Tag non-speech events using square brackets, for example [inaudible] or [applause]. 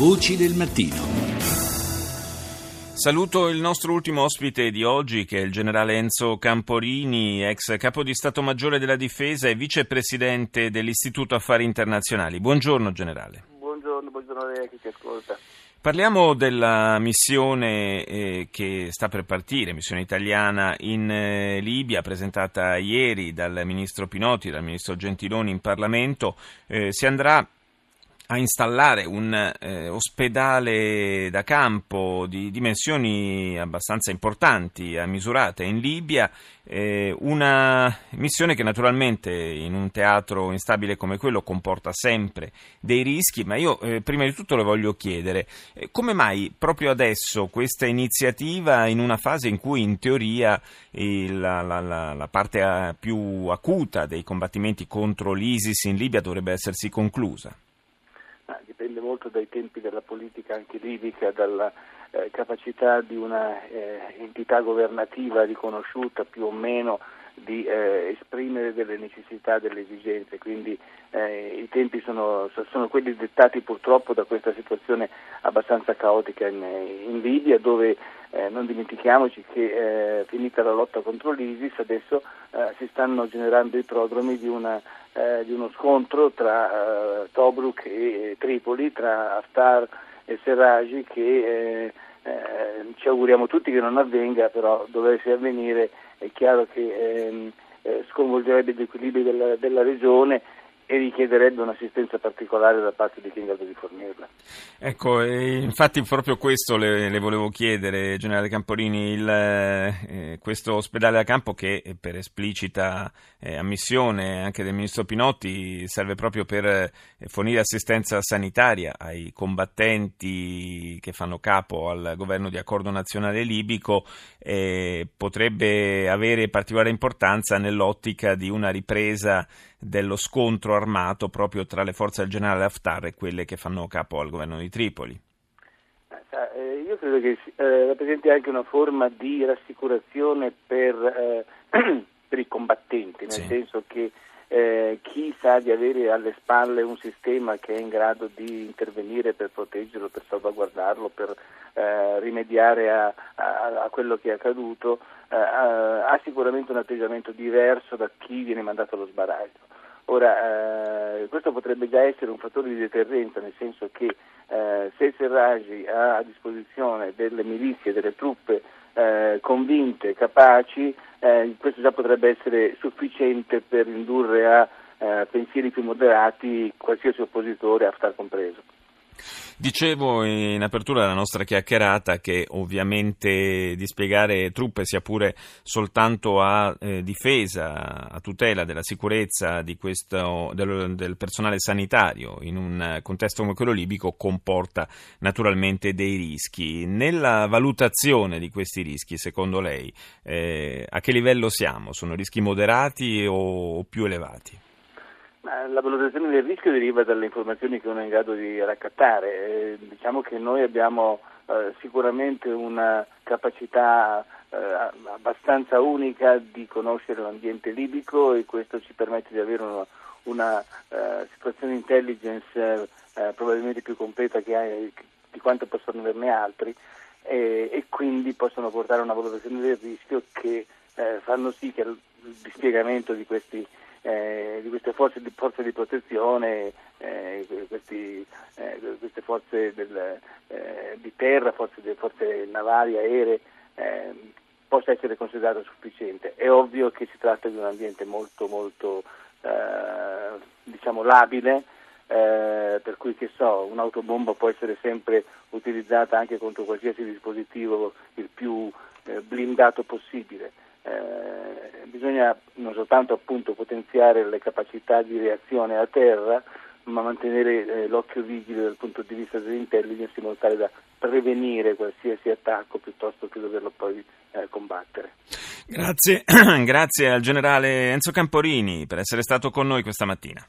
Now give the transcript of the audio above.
Voci del mattino. Saluto il nostro ultimo ospite di oggi, che è il generale Enzo Camporini, ex capo di Stato Maggiore della Difesa e vicepresidente dell'Istituto Affari Internazionali. Buongiorno, generale. Buongiorno, buongiorno a lei che ci ascolta. Parliamo della missione eh, che sta per partire, missione italiana in eh, Libia, presentata ieri dal ministro Pinotti, dal ministro Gentiloni in Parlamento. Eh, si andrà a installare un eh, ospedale da campo di dimensioni abbastanza importanti, misurate in Libia, eh, una missione che naturalmente in un teatro instabile come quello comporta sempre dei rischi, ma io eh, prima di tutto le voglio chiedere eh, come mai proprio adesso questa iniziativa in una fase in cui in teoria la, la, la, la parte eh, più acuta dei combattimenti contro l'ISIS in Libia dovrebbe essersi conclusa? Dipende molto dai tempi della politica anche libica, dalla eh, capacità di una eh, entità governativa riconosciuta più o meno di eh, esprimere delle necessità, delle esigenze, quindi eh, i tempi sono, sono, quelli dettati purtroppo da questa situazione abbastanza caotica in, in Libia dove eh, non dimentichiamoci che eh, finita la lotta contro l'ISIS adesso eh, si stanno generando i prodromi di, una, eh, di uno scontro tra Tobruk e Tripoli, tra Haftar e Serraj che ci auguriamo tutti che non avvenga, però dovesse avvenire è chiaro che ehm, eh, sconvolgerebbe gli equilibri della, della regione e richiederebbe un'assistenza particolare da parte di chi è in grado di fornirla. Ecco, infatti proprio questo le, le volevo chiedere, generale Camporini, il, eh, questo ospedale da campo che per esplicita eh, ammissione anche del ministro Pinotti serve proprio per eh, fornire assistenza sanitaria ai combattenti che fanno capo al governo di accordo nazionale libico, potrebbe avere particolare importanza nell'ottica di una ripresa dello scontro armato proprio tra le forze del generale Haftar e quelle che fanno capo al governo di Tripoli. Eh, io credo che eh, rappresenti anche una forma di rassicurazione per, eh, [clears throat] per i combattenti, nel sì. senso che eh, chi sa di avere alle spalle un sistema che è in grado di intervenire per proteggerlo, per salvaguardarlo, per eh, rimediare a, a, a, quello che è accaduto, eh, ha sicuramente un atteggiamento diverso da chi viene mandato allo sbaraglio. Ora, eh, questo potrebbe già essere un fattore di deterrenza, nel senso che eh, se Serragi ha a disposizione delle milizie, delle truppe eh, convinte, capaci, eh, questo già potrebbe essere sufficiente per indurre a eh, pensieri più moderati qualsiasi oppositore, Haftar compreso. Dicevo in apertura della nostra chiacchierata che ovviamente dispiegare truppe sia pure soltanto a eh, difesa, a tutela della sicurezza questo, del, del, personale sanitario in un contesto come quello libico comporta naturalmente dei rischi. Nella valutazione di questi rischi, secondo lei, eh, a che livello siamo? Sono rischi moderati o, o più elevati? La valutazione del rischio deriva dalle informazioni che uno è in grado di raccattare. Eh, diciamo che noi abbiamo eh, sicuramente una capacità eh, abbastanza unica di conoscere l'ambiente libico e questo ci permette di avere una, una eh, situazione intelligence eh, probabilmente più completa hai, di quanto possono averne altri e quindi possono portare a una valutazione del rischio che eh, fanno sì che il dispiegamento di questi eh, di queste forze di, forze di protezione, eh, questi, eh, queste forze del, eh, di terra, forze, forze, navali, aeree, eh, possa essere considerato sufficiente. È ovvio che si tratta di un ambiente molto, molto eh, diciamo labile, per cui che so, un'autobomba può essere sempre utilizzata anche contro qualsiasi dispositivo il più blindato possibile eh, bisogna non soltanto appunto, potenziare le capacità di reazione a terra, ma mantenere eh, l'occhio vigile dal punto di vista dell'intelligence in modo tale da prevenire qualsiasi attacco piuttosto che doverlo poi eh, combattere. Grazie, [clears throat] grazie al generale Enzo Camporini per essere stato con noi questa mattina.